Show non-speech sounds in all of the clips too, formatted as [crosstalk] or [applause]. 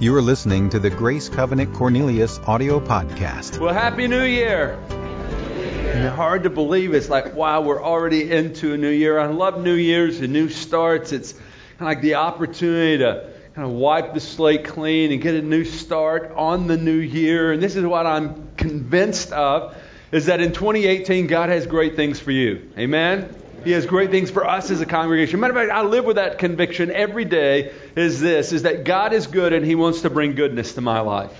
You are listening to the Grace Covenant Cornelius audio podcast. Well, Happy New Year! And hard to believe it's like, wow, we're already into a new year. I love New Year's and new starts. It's kind of like the opportunity to kind of wipe the slate clean and get a new start on the new year. And this is what I'm convinced of is that in 2018, God has great things for you. Amen? He has great things for us as a congregation. Matter of fact, I live with that conviction every day is this, is that God is good and He wants to bring goodness to my life.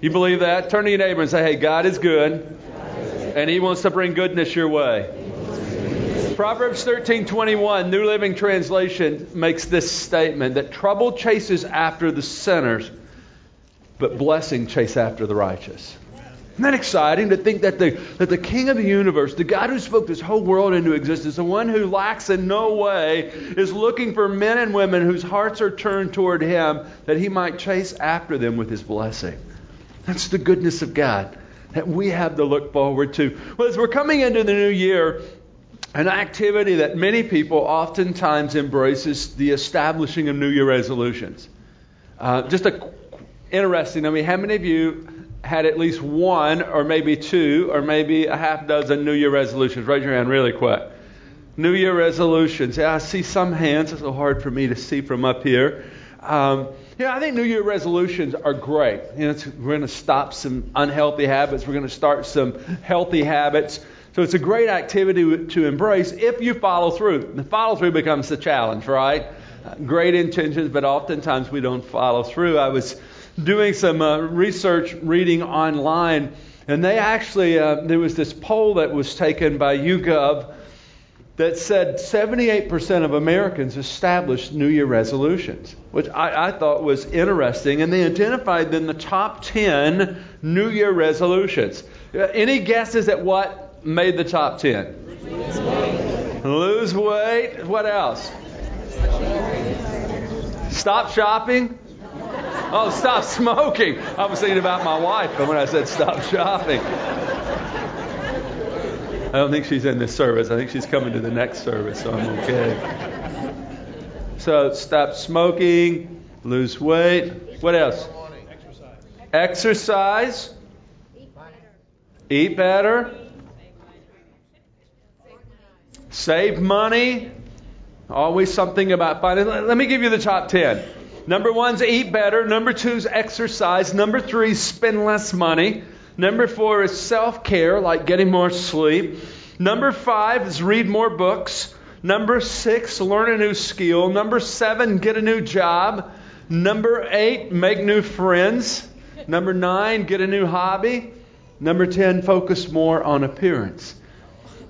You believe that? Turn to your neighbor and say, hey, God is good and He wants to bring goodness your way. Proverbs 13:21, New Living Translation makes this statement that trouble chases after the sinners, but blessing chase after the righteous. Isn't that exciting to think that the, that the King of the universe, the God who spoke this whole world into existence, the one who lacks in no way, is looking for men and women whose hearts are turned toward Him that He might chase after them with His blessing? That's the goodness of God that we have to look forward to. Well, as we're coming into the new year, an activity that many people oftentimes embrace is the establishing of New Year resolutions. Uh, just a interesting. I mean, how many of you had at least one, or maybe two, or maybe a half dozen New Year resolutions? Raise your hand really quick. New Year resolutions. Yeah, I see some hands. It's a little hard for me to see from up here. Um, yeah, I think New Year resolutions are great. You know, we're going to stop some unhealthy habits. We're going to start some healthy habits. So it's a great activity to embrace if you follow through. The follow through becomes the challenge, right? Great intentions, but oftentimes we don't follow through. I was doing some uh, research reading online, and they actually, uh, there was this poll that was taken by YouGov that said 78% of Americans established New Year resolutions, which I, I, thought was interesting. And they identified then the top 10 New Year resolutions. Uh, any guesses at what made the top 10? Lose weight. Lose weight. What else? Stop shopping. Oh, stop [laughs] smoking. I was thinking about my wife but when I said stop shopping. I don't think she's in this service. I think she's coming to the next service, so I'm okay. So stop smoking, lose weight. What else? Exercise. Exercise. Eat better. Save money. Always something about finance. Let me give you the top 10. Number one's eat better. Number two's exercise. Number three, spend less money. Number four is self care, like getting more sleep. Number five is read more books. Number six, learn a new skill. Number seven, get a new job. Number eight, make new friends. Number nine, get a new hobby. Number ten, focus more on appearance.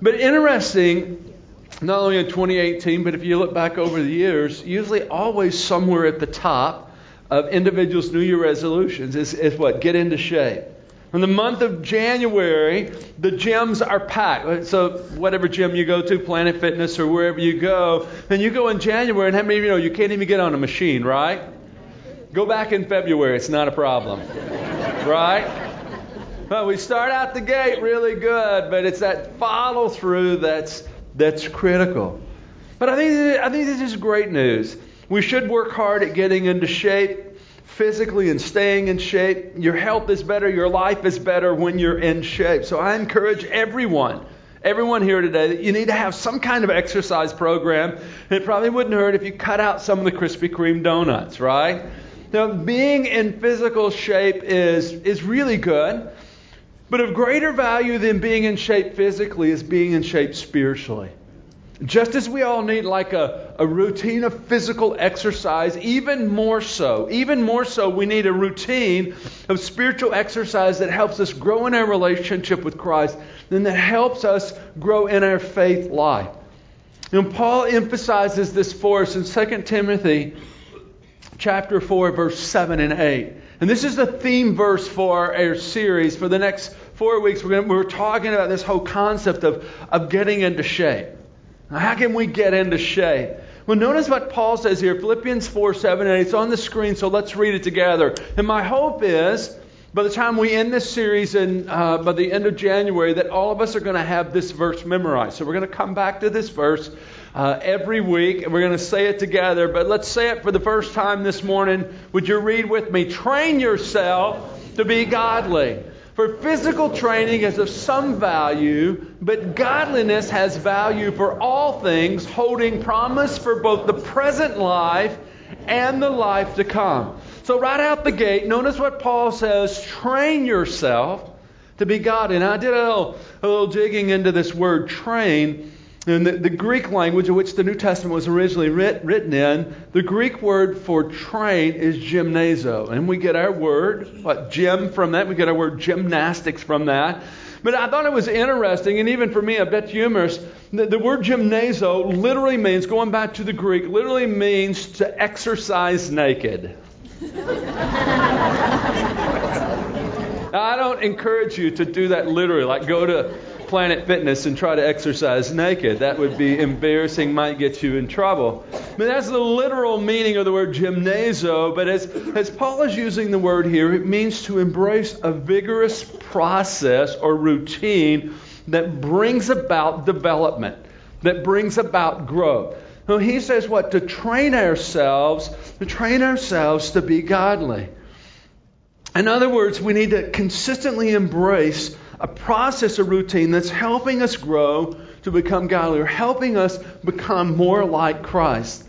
But interesting, not only in 2018, but if you look back over the years, usually always somewhere at the top of individuals' New Year resolutions is, is what? Get into shape. In the month of January, the gyms are packed. Uh, so, whatever gym you go to, Planet Fitness or wherever you go, and you go in January, and how many of you know you can't even get on a machine, right? Go back in February, it's not a problem. [laughs] right? Well, we start out the gate really good, but it's that follow through that's that's critical. But I think, I think this is great news. We should work hard at getting into shape physically and staying in shape. Your health is better, your life is better when you're in shape. So I encourage everyone, everyone here today, that you need to have some kind of exercise program. It probably wouldn't hurt if you cut out some of the Krispy Kreme donuts, right? Now, being in physical shape is, is really good. But of greater value than being in shape physically is being in shape spiritually. Just as we all need like a, a routine of physical exercise, even more so, even more so, we need a routine of spiritual exercise that helps us grow in our relationship with Christ and that helps us grow in our faith life. And Paul emphasizes this for us in 2 Timothy chapter 4, verse 7 and 8. And this is the theme verse for our series. For the next four weeks, we're, gonna, we're talking about this whole concept of, of getting into shape. Now, how can we get into shape? Well, notice what Paul says here Philippians 4 7 and It's on the screen, so let's read it together. And my hope is, by the time we end this series and uh, by the end of January, that all of us are going to have this verse memorized. So we're going to come back to this verse uh, every week, and we're going to say it together. But let's say it for the first time this morning. Would you read with me? Train yourself to be godly. For physical training is of some value, but godliness has value for all things, holding promise for both the present life and the life to come. So, right out the gate, notice what Paul says train yourself to be godly. And I did a little, a little digging into this word train. In the, the, Greek language in which the New Testament was originally writ, written in, the Greek word for train is gymnazo. And we get our word, what, gym from that. We get our word gymnastics from that. But I thought it was interesting, and even for me, a bit humorous. The, the word gymnazo literally means, going back to the Greek, literally means to exercise naked. [laughs] now, I don't encourage you to do that literally, like go to Planet Fitness and try to exercise naked. That would be embarrassing, might get you in trouble. But that's the literal meaning of the word gymnazo. But as, as Paul is using the word here, it means to embrace a vigorous process or routine that brings about development, that brings about growth. So he says what? To train ourselves, to train ourselves to be godly. In other words, we need to consistently embrace a process, a routine that's helping us grow to become godly or helping us become more like Christ.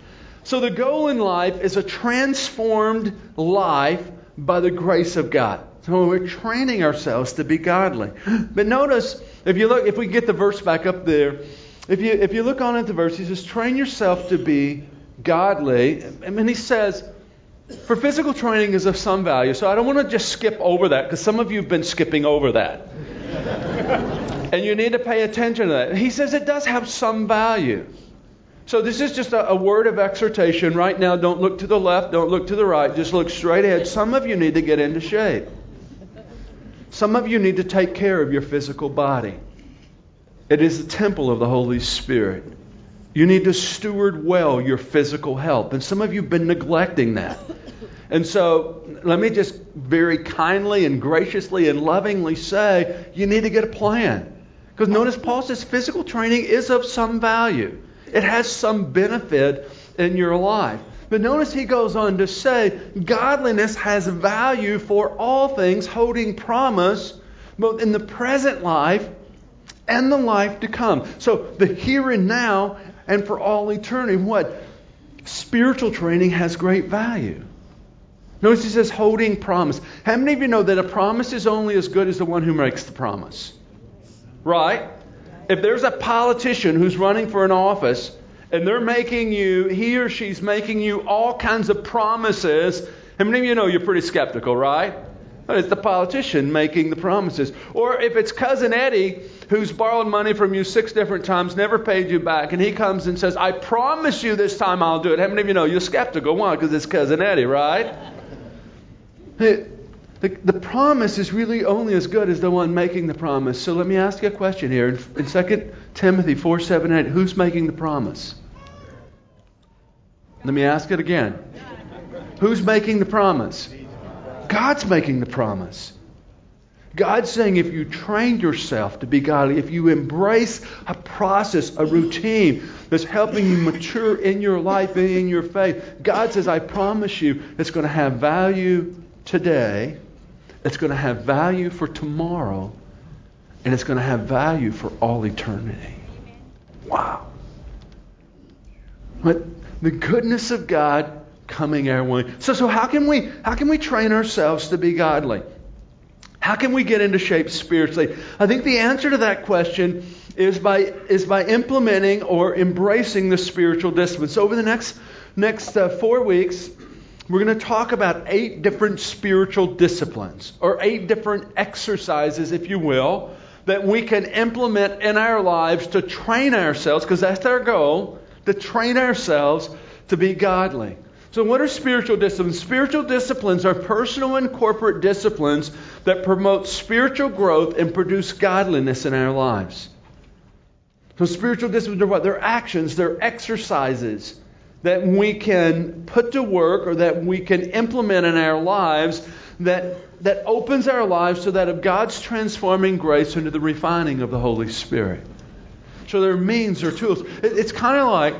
So the goal in life is a transformed life by the grace of God. So we're training ourselves to be godly. But notice, if you look, if we get the verse back up there, if you if you look on at the verse, he says, train yourself to be godly. And mean, he says, for physical training is of some value. So I don't want to just skip over that because some of you have been skipping over that. [laughs] and you need to pay attention to that. He says it does have some value. So this is just a, a, word of exhortation. Right now, don't look to the left, don't look to the right, just look straight ahead. Some of you need to get into shape. Some of you need to take care of your physical body. It is the temple of the Holy Spirit. You need to steward well your physical health. And some of you have been neglecting that. And so let me just very kindly and graciously and lovingly say you need to get a plan. Because notice Paul says physical training is of some value, it has some benefit in your life. But notice he goes on to say godliness has value for all things, holding promise both in the present life and the life to come. So the here and now and for all eternity. What? Spiritual training has great value. Notice he says holding promise. How many of you know that a promise is only as good as the one who makes the promise? Right? If there's a politician who's running for an office and they're making you, he or she's making you all kinds of promises, how many of you know you're pretty skeptical, right? It's the politician making the promises. Or if it's cousin Eddie who's borrowed money from you six different times, never paid you back, and he comes and says, I promise you this time I'll do it. How many of you know you're skeptical? Why? Because it's cousin Eddie, right? The, the, promise is really only as good as the one making the promise. So let me ask you a question here. In, in 2 Timothy 4 7 8, who's making the promise? Let me ask it again. Who's making the promise? God's making the promise. God's saying if you train yourself to be godly, if you embrace a process, a routine that's helping you mature in your life and in your faith, God says, I promise you it's going to have value today, it's going to have value for tomorrow, and it's going to have value for all eternity. Wow. But the goodness of God coming our way. So, so how can we how can we train ourselves to be godly? How can we get into shape spiritually? I think the answer to that question is by is by implementing or embracing the spiritual disciplines. So over the next next uh, four weeks, we're going to talk about eight different spiritual disciplines or eight different exercises, if you will, that we can implement in our lives to train ourselves, because that's our goal, to train ourselves to be godly. So, what are spiritual disciplines? Spiritual disciplines are personal and corporate disciplines that promote spiritual growth and produce godliness in our lives. So, spiritual disciplines are what? They're actions, they're exercises that we can put to work or that we can implement in our lives that, that opens our lives to that of God's transforming grace into the refining of the Holy Spirit. So there are means or tools. It's kind of like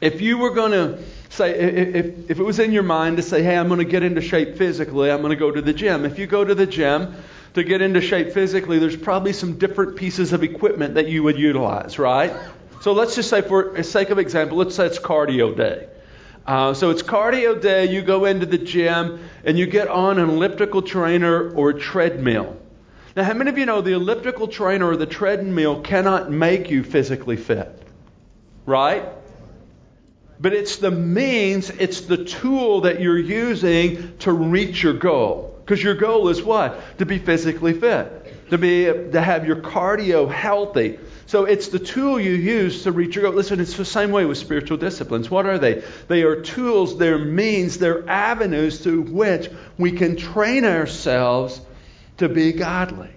if you were going to say, if, if it was in your mind to say, hey, I'm going to get into shape physically, I'm going to go to the gym. If you go to the gym to get into shape physically, there's probably some different pieces of equipment that you would utilize, right? So let's just say, for the sake of example, let's say it's cardio day. Uh, so it's cardio day. You go into the gym and you get on an elliptical trainer or treadmill. Now, how many of you know the elliptical trainer or the treadmill cannot make you physically fit? Right? But it's the means, it's the tool that you're using to reach your goal. Because your goal is what? To be physically fit, to be to have your cardio healthy. So it's the tool you use to reach your goal. Listen, it's the same way with spiritual disciplines. What are they? They are tools, they're means, they're avenues through which we can train ourselves to be godly.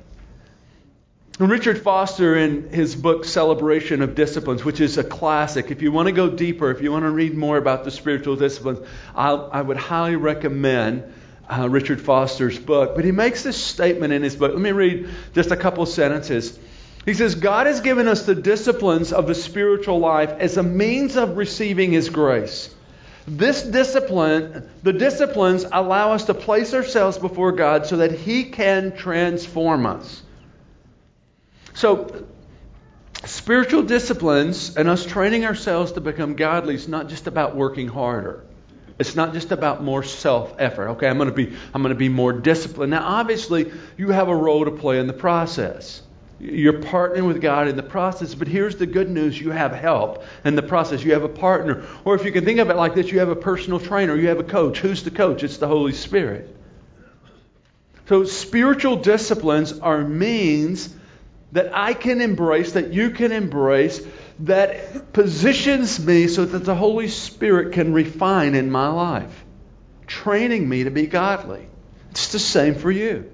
Richard Foster, in his book Celebration of Disciplines, which is a classic, if you want to go deeper, if you want to read more about the spiritual disciplines, I'll, i would highly recommend uh, Richard Foster's book. But he makes this statement in his book. Let me read just a couple sentences. He says, God has given us the disciplines of the spiritual life as a means of receiving His grace. This discipline, the disciplines allow us to place ourselves before God so that He can transform us. So, spiritual disciplines and us training ourselves to become godly is not just about working harder. It's not just about more self effort. Okay, I'm going to be I'm going to be more disciplined. Now, obviously, you have a role to play in the process. You're partnering with God in the process, but here's the good news you have help in the process. You have a partner. Or if you can think of it like this, you have a personal trainer, you have a coach. Who's the coach? It's the Holy Spirit. So, spiritual disciplines are means that I can embrace, that you can embrace, that positions me so that the Holy Spirit can refine in my life, training me to be godly. It's the same for you.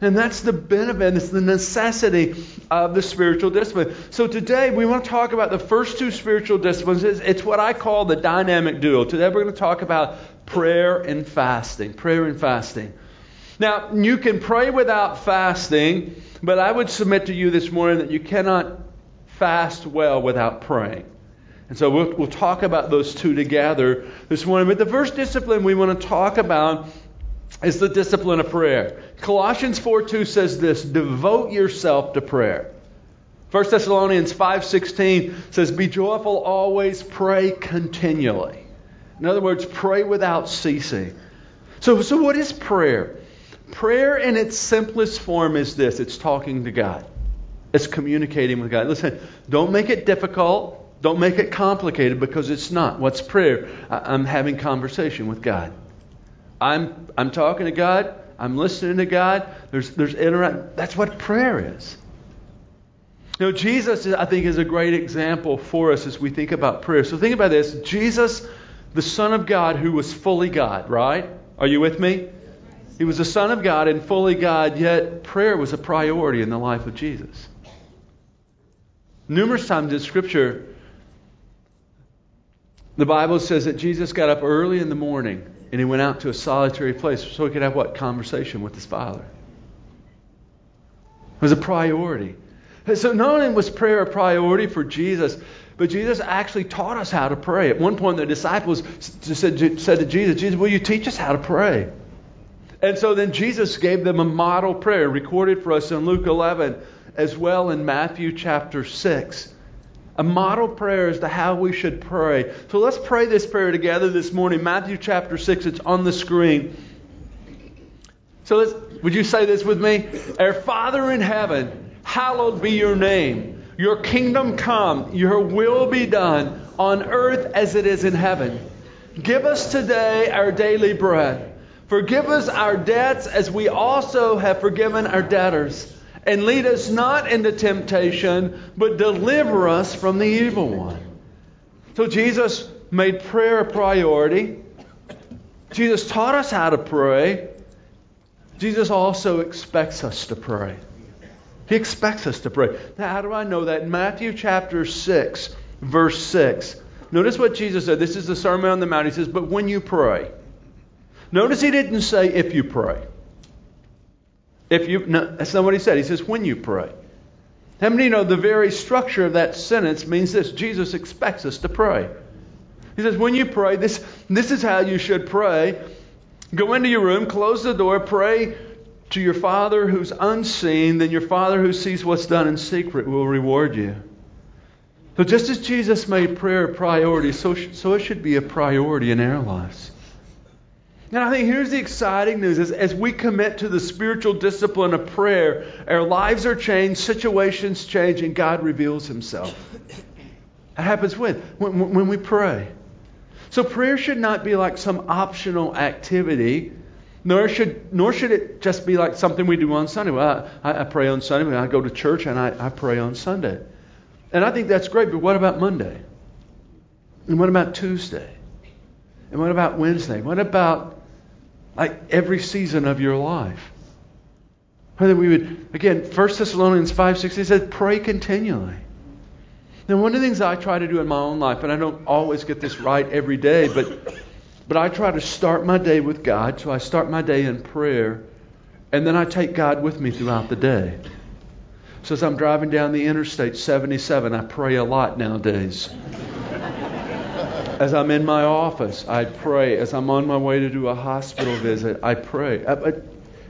And that's the benefit, it's the necessity of the spiritual discipline. So today we want to talk about the first two spiritual disciplines. It's, what I call the dynamic duo. Today we're going to talk about prayer and fasting. Prayer and fasting. Now, you can pray without fasting but I would submit to you this morning that you cannot fast well without praying. And so we'll, we'll talk about those two together this morning. But the first discipline we want to talk about is the discipline of prayer. Colossians 4:2 says this, devote yourself to prayer. 1 Thessalonians 5:16 says be joyful always, pray continually. In other words, pray without ceasing. So so what is prayer? Prayer in its simplest form is this it's talking to God, it's communicating with God. Listen, don't make it difficult. Don't make it complicated because it's not. What's prayer? I'm having conversation with God. I'm, I'm talking to God. I'm listening to God. There's, there's interact. That's what prayer is. You know, Jesus, I think, is a great example for us as we think about prayer. So think about this Jesus, the Son of God, who was fully God, right? Are you with me? He was the Son of God and fully God, yet prayer was a priority in the life of Jesus. Numerous times in Scripture, the Bible says that Jesus got up early in the morning and he went out to a solitary place so he could have what? Conversation with his Father. It was a priority. So not only was prayer a priority for Jesus, but Jesus actually taught us how to pray. At one point, the disciples said, said to Jesus, Jesus, will you teach us how to pray? And so then Jesus gave them a model prayer recorded for us in Luke 11 as well in Matthew chapter 6. A model prayer as to how we should pray. So let's pray this prayer together this morning. Matthew chapter 6, it's on the screen. So let's, would you say this with me? Our Father in heaven, hallowed be your name. Your kingdom come, your will be done on earth as it is in heaven. Give us today our daily bread Forgive us our debts as we also have forgiven our debtors. And lead us not into temptation, but deliver us from the evil one. So Jesus made prayer a priority. Jesus taught us how to pray. Jesus also expects us to pray. He expects us to pray. Now, how do I know that? In Matthew chapter 6, verse 6, notice what Jesus said. This is the Sermon on the Mount. He says, But when you pray, Notice he didn't say if you pray. If you no, that's not what he said. He says when you pray. How many know the very structure of that sentence means this? Jesus expects us to pray. He says, when you pray, this, this is how you should pray. Go into your room, close the door, pray to your Father who's unseen, then your Father who sees what's done in secret will reward you. So just as Jesus made prayer a priority, so, so it should be a priority in our lives. And I think here's the exciting news as, as we commit to the spiritual discipline of prayer, our lives are changed, situations change, and God reveals Himself. It happens when? When, when we pray. So prayer should not be like some optional activity, nor should, nor should it just be like something we do on Sunday. Well, I, I pray on Sunday, I go to church and I, I pray on Sunday. And I think that's great, but what about Monday? And what about Tuesday? And what about Wednesday? What about like every season of your life? Whether we would, again, 1 Thessalonians 5 6, he said, pray continually. Now, one of the things I try to do in my own life, and I don't always get this right every day, but, but I try to start my day with God. So I start my day in prayer, and then I take God with me throughout the day. So as I'm driving down the interstate 77, I pray a lot nowadays. As I'm in my office, I pray. As I'm on my way to do a hospital visit, I pray. Uh,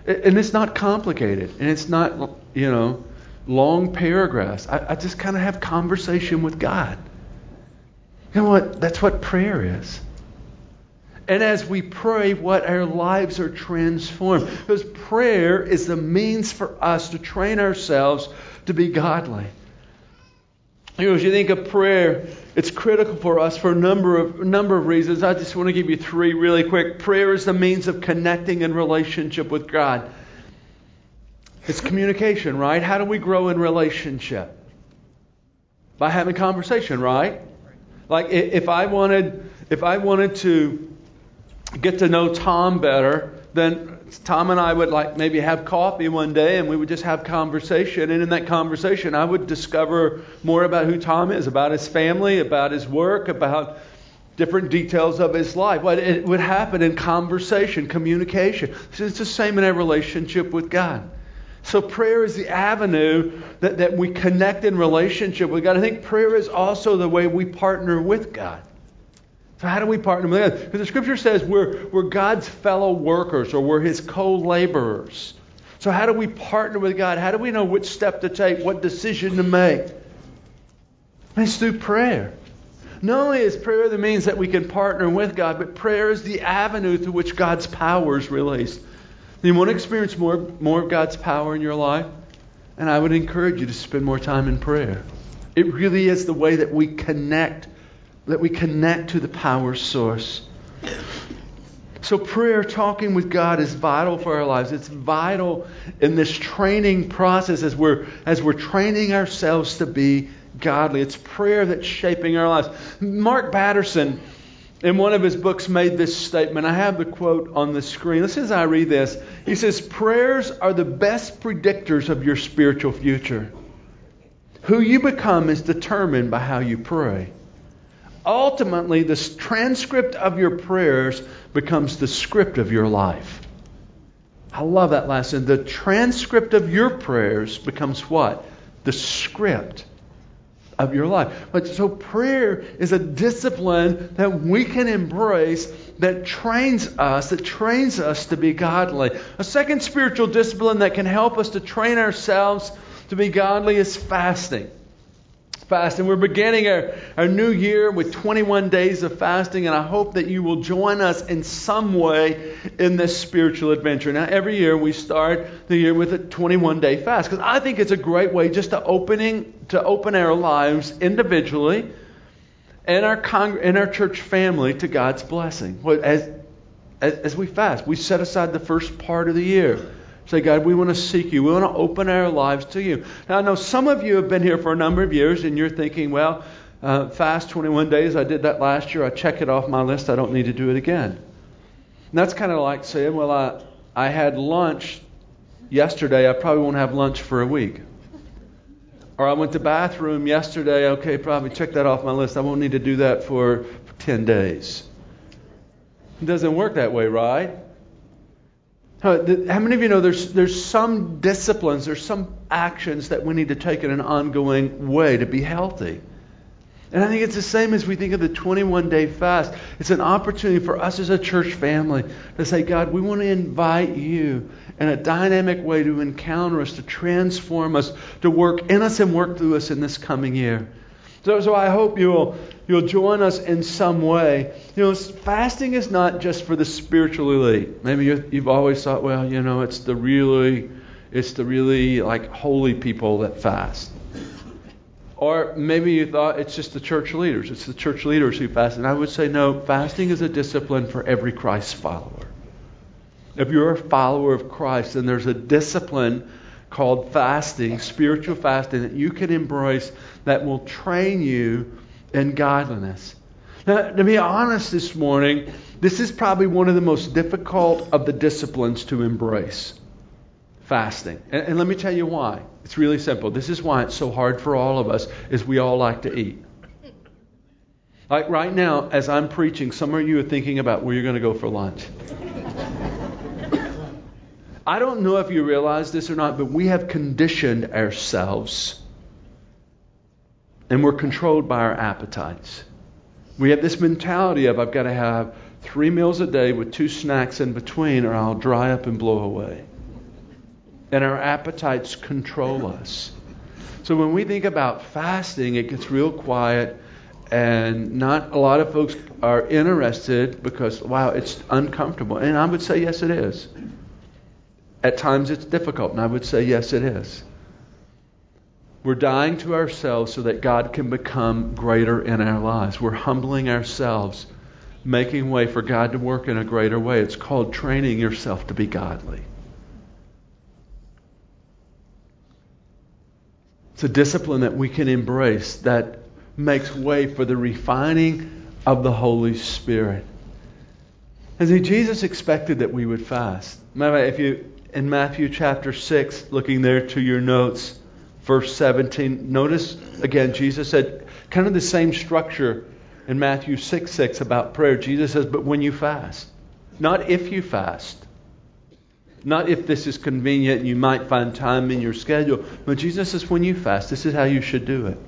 and it's not complicated, and it's not, you know, long paragraphs. I, I just kind of have conversation with God. You know what? That's what prayer is. And as we pray, what our lives are transformed. Because prayer is the means for us to train ourselves to be godly. You know, as you think of prayer, it's critical for us for a number of number of reasons. I just want to give you three really quick. Prayer is the means of connecting in relationship with God. It's communication, right? How do we grow in relationship? By having conversation, right? Like if I wanted if I wanted to get to know Tom better, then Tom and I would like maybe have coffee one day and we would just have conversation and in that conversation I would discover more about who Tom is, about his family, about his work, about different details of his life. But it would happen in conversation, communication. It's the same in our relationship with God. So prayer is the avenue that, that we connect in relationship with God. I think prayer is also the way we partner with God. So how do we partner with God? Because the scripture says we're, we're God's fellow workers or we're his co-laborers. So how do we partner with God? How do we know which step to take, what decision to make? It's through prayer. Not only is prayer the means that we can partner with God, but prayer is the avenue through which God's power is released. You want to experience more, more of God's power in your life? And I would encourage you to spend more time in prayer. It really is the way that we connect, that we connect to the power source. So prayer, talking with God is vital for our lives. It's vital in this training process as we're as we're training ourselves to be godly. It's prayer that's shaping our lives. Mark Batterson in one of his books made this statement. I have the quote on the screen. Listen as I read this. He says, Prayers are the best predictors of your spiritual future. Who you become is determined by how you pray. Ultimately, the transcript of your prayers becomes the script of your life. I love that lesson. The transcript of your prayers becomes what? The script of your life. But so prayer is a discipline that we can embrace that trains us, that trains us to be godly. A second spiritual discipline that can help us to train ourselves to be godly is fasting fasting. We're beginning our, our new year with 21 days of fasting, and I hope that you will join us in some way in this spiritual adventure. Now, every year we start the year with a 21 day fast because I think it's a great way just to opening to open our lives individually and our con- and our church family to God's blessing. As, as, as we fast, we set aside the first part of the year Say, God, we want to seek you. We want to open our lives to you. Now, I know some of you have been here for a number of years and you're thinking, well, uh, fast 21 days, I did that last year. I check it off my list. I don't need to do it again. And that's kind of like saying, well, I, I had lunch yesterday. I probably won't have lunch for a week. Or I went to the bathroom yesterday. Okay, probably check that off my list. I won't need to do that for 10 days. It doesn't work that way, right? How many of you know there's, there's some disciplines, there's some actions that we need to take in an ongoing way to be healthy? And I think it's the same as we think of the 21 day fast. It's an opportunity for us as a church family to say, God, we want to invite you in a dynamic way to encounter us, to transform us, to work in us and work through us in this coming year. So, so I hope you'll, you'll join us in some way. You know, fasting is not just for the spiritual elite. Maybe you've always thought, well, you know, it's the really, it's the really like holy people that fast. Or maybe you thought it's just the church leaders. It's the church leaders who fast. And I would say, no, fasting is a discipline for every Christ follower. If you're a follower of Christ, then there's a discipline called fasting, spiritual fasting, that you can embrace that will train you in godliness. Now, to be honest this morning, this is probably one of the most difficult of the disciplines to embrace fasting. And, and let me tell you why. It's really simple. This is why it's so hard for all of us is we all like to eat. Like right now, as I'm preaching, some of you are thinking about where you're going to go for lunch. [coughs] I don't know if you realize this or not, but we have conditioned ourselves and we're controlled by our appetites. We have this mentality of I've got to have three meals a day with two snacks in between or I'll dry up and blow away. And our appetites control us. So when we think about fasting, it gets real quiet and not a lot of folks are interested because wow, it's uncomfortable. And I would say yes it is. At times it's difficult, and I would say, yes, it is. We're dying to ourselves so that God can become greater in our lives. We're humbling ourselves, making way for God to work in a greater way. It's called training yourself to be godly. It's a discipline that we can embrace that makes way for the refining of the Holy Spirit. And see, Jesus expected that we would fast. If you in Matthew chapter 6, looking there to your notes, verse 17, notice again, Jesus said kind of the same structure in Matthew 6 6 about prayer. Jesus says, But when you fast, not if you fast, not if this is convenient and you might find time in your schedule, but Jesus says, When you fast, this is how you should do it.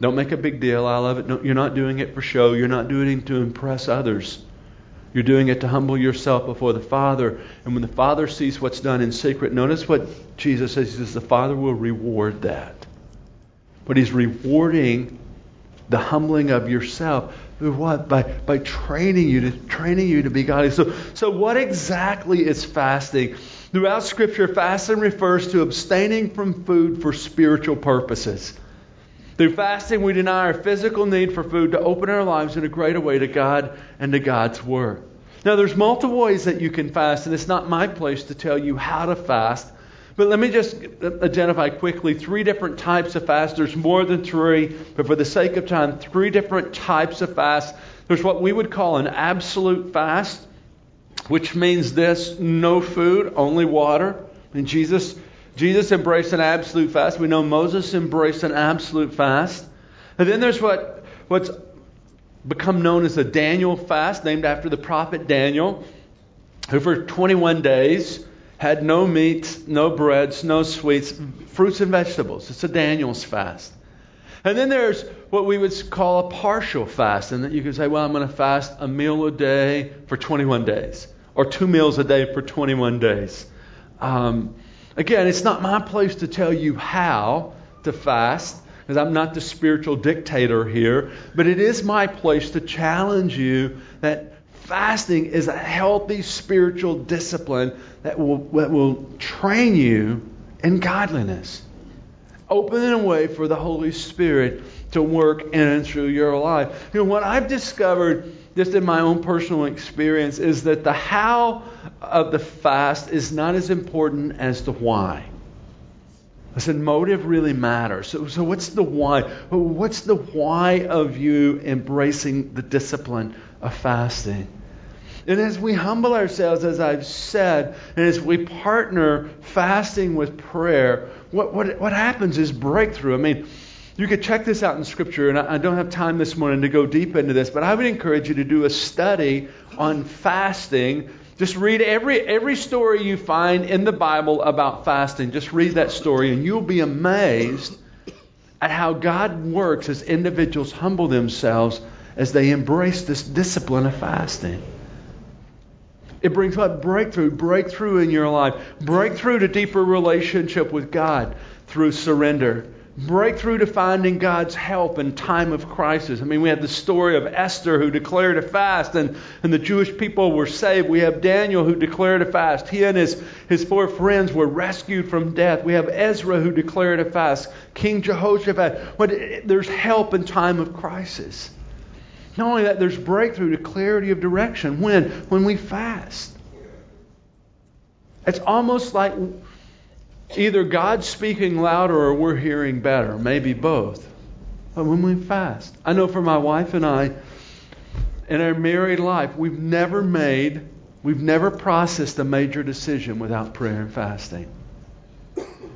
Don't make a big deal out of it. No, you're not doing it for show. You're not doing it to impress others. You're doing it to humble yourself before the Father. And when the Father sees what's done in secret, notice what Jesus says. He says, The Father will reward that. But He's rewarding the humbling of yourself. Through what? By, by training you to training you to be godly. So, so what exactly is fasting? Throughout Scripture, fasting refers to abstaining from food for spiritual purposes. Through fasting, we deny our physical need for food to open our lives in a greater way to God and to God's Word. Now, there's multiple ways that you can fast, and it's not my place to tell you how to fast. But let me just identify quickly three different types of fast. There's more than three, but for the sake of time, three different types of fast. There's what we would call an absolute fast, which means this no food, only water. And Jesus Jesus embraced an absolute fast. We know Moses embraced an absolute fast. And then there's what, what's become known as the Daniel fast, named after the prophet Daniel, who for 21 days had no meats, no breads, no sweets, fruits and vegetables. It's a Daniel's fast. And then there's what we would call a partial fast, and that you could say, well, I'm going to fast a meal a day for 21 days, or two meals a day for 21 days. Um, Again, it's not my place to tell you how to fast, because I'm not the spiritual dictator here, but it is my place to challenge you that fasting is a healthy spiritual discipline that will, that will train you in godliness. Opening a way for the Holy Spirit to work in and through your life. You know, what I've discovered just in my own personal experience, is that the how of the fast is not as important as the why. I said motive really matters. So, so what's the why? What's the why of you embracing the discipline of fasting? And as we humble ourselves, as I've said, and as we partner fasting with prayer, what, what, what happens is breakthrough. I mean, you could check this out in Scripture, and I don't have time this morning to go deep into this, but I would encourage you to do a study on fasting Just read every, every story you find in the Bible about fasting. Just read that story, and you'll be amazed at how God works as individuals humble themselves as they embrace this discipline of fasting. It brings what? Breakthrough. Breakthrough in your life. Breakthrough to deeper relationship with God through surrender. Breakthrough to finding God's help in time of crisis. I mean, we have the story of Esther who declared a fast, and, and the Jewish people were saved. We have Daniel who declared a fast. He and his, his four friends were rescued from death. We have Ezra who declared a fast. King Jehoshaphat. But there's help in time of crisis. Not only that, there's breakthrough to clarity of direction. When? When we fast. It's almost like either God's speaking louder or we're hearing better, maybe both. But when we fast, I know for my wife and I, in our married life, we've never made, we've never processed a major decision without prayer and fasting.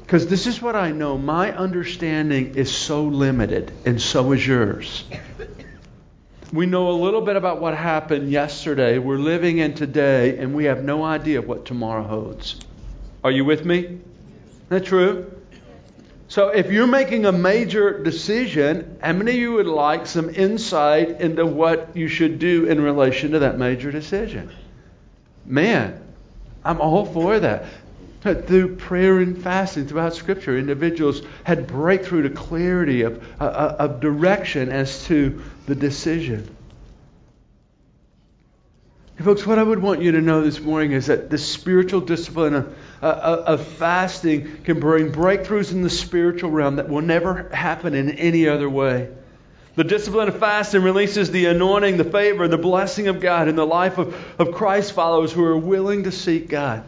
Because this is what I know. My understanding is so limited, and so is yours. We know a little bit about what happened yesterday. We're living in today, and we have no idea what tomorrow holds. Are you with me? That true? So, if you're making a major decision, how many of you would like some insight into what you should do in relation to that major decision? Man, I'm all for that. Through prayer and fasting throughout Scripture, individuals had breakthrough to clarity of, uh, uh, of direction as to the decision. Hey, folks, what I would want you to know this morning is that the spiritual discipline of, of fasting can bring breakthroughs in the spiritual realm that will never happen in any other way. The discipline of fasting releases the anointing, the favor, and the blessing of God in the life of, of Christ followers who are willing to seek God.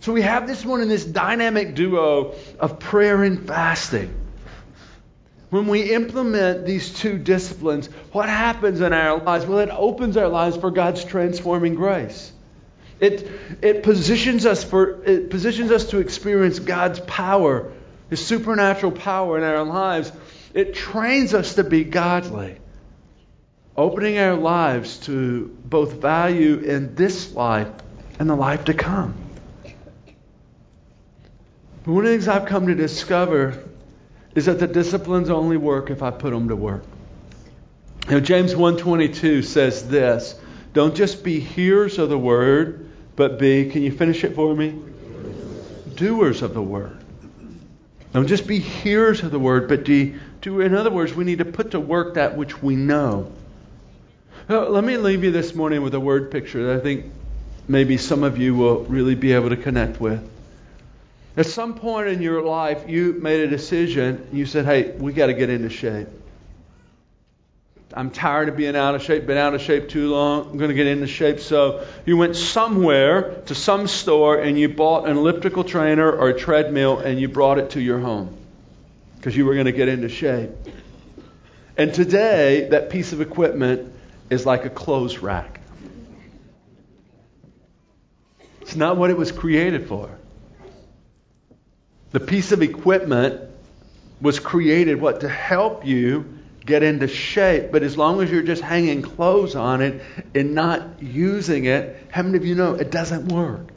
So we have this morning this dynamic duo of prayer and fasting. When we implement these two disciplines, what happens in our lives? Well, it opens our lives for God's transforming grace. It, it positions us for it positions us to experience God's power, His supernatural power in our lives. It trains us to be godly, opening our lives to both value in this life and the life to come. But one of the things I've come to discover is that the disciplines only work if I put them to work. Now, James 1.22 says this, don't just be hearers of the word, but be, can you finish it for me? Doers of the word. Don't just be hearers of the word, but do, do in other words, we need to put to work that which we know. Now, let me leave you this morning with a word picture that I think maybe some of you will really be able to connect with. At some point in your life, you made a decision. You said, hey, we got to get into shape. I'm tired of being out of shape, been out of shape too long. I'm going to get into shape. So you went somewhere to some store and you bought an elliptical trainer or a treadmill and you brought it to your home because you were going to get into shape. And today, that piece of equipment is like a clothes rack. It's not what it was created for. The piece of equipment was created what to help you get into shape, but as long as you're just hanging clothes on it and not using it, how many of you know it doesn't work?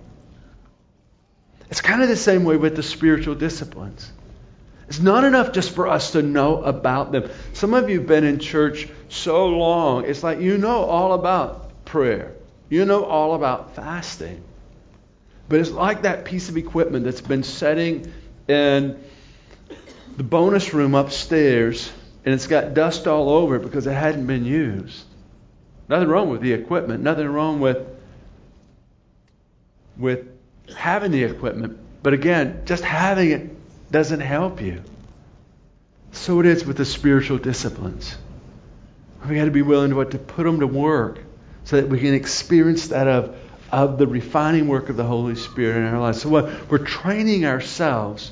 It's kind of the same way with the spiritual disciplines. It's not enough just for us to know about them. Some of you have been in church so long, it's like you know all about prayer. You know all about fasting. But it's like that piece of equipment that's been sitting in the bonus room upstairs, and it's got dust all over it because it hadn't been used. Nothing wrong with the equipment. Nothing wrong with with having the equipment. But again, just having it doesn't help you. So it is with the spiritual disciplines. We got to be willing to, to put them to work so that we can experience that of, of the refining work of the Holy Spirit in our lives. So we're training ourselves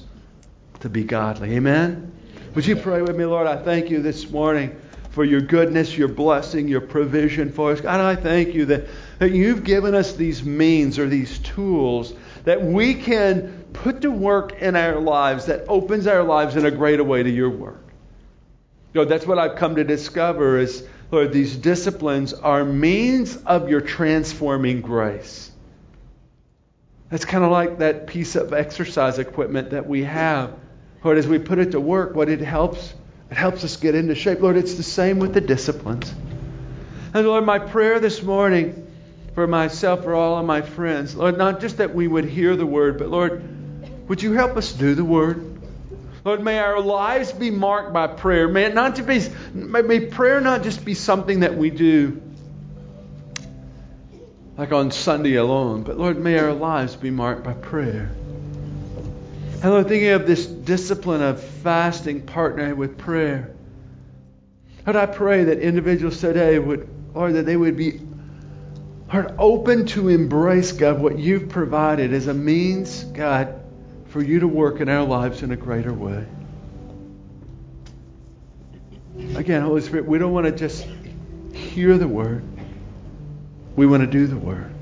to be godly. Amen? Would you pray with me, Lord? I thank you this morning for your goodness, your blessing, your provision for us. God, I thank you that, that you've given us these means or these tools that we can put to work in our lives that opens our lives in a greater way to your work. Lord, that's what I've come to discover is, Lord, these disciplines are means of your transforming grace. That's kind of like that piece of exercise equipment that we have. Lord, as we put it to work, what it helps, it helps us get into shape. Lord, it's the same with the disciplines. And Lord, my prayer this morning for myself, for all of my friends, Lord, not just that we would hear the word, but Lord, would you help us do the word? Lord, may our lives be marked by prayer. May it not just be, may prayer not just be something that we do like on Sunday alone, but Lord, may our lives be marked by prayer. And Lord, thinking of this discipline of fasting partnering with prayer. Lord, I pray that individuals today would, Lord, that they would be Lord, open to embrace, God, what you've provided as a means, God, for you to work in our lives in a greater way. Again, Holy Spirit, we don't want to just hear the word, we want to do the word.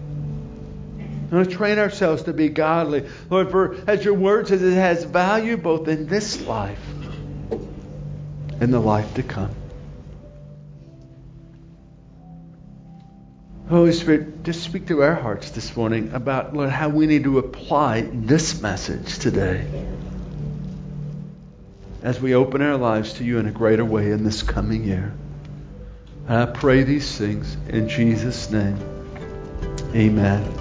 We want to train ourselves to be godly. Lord, for as your word says, it has value both in this life and the life to come. Holy Spirit, just speak to our hearts this morning about, Lord, how we need to apply this message today as we open our lives to you in a greater way in this coming year. I pray these things in Jesus' name. Amen.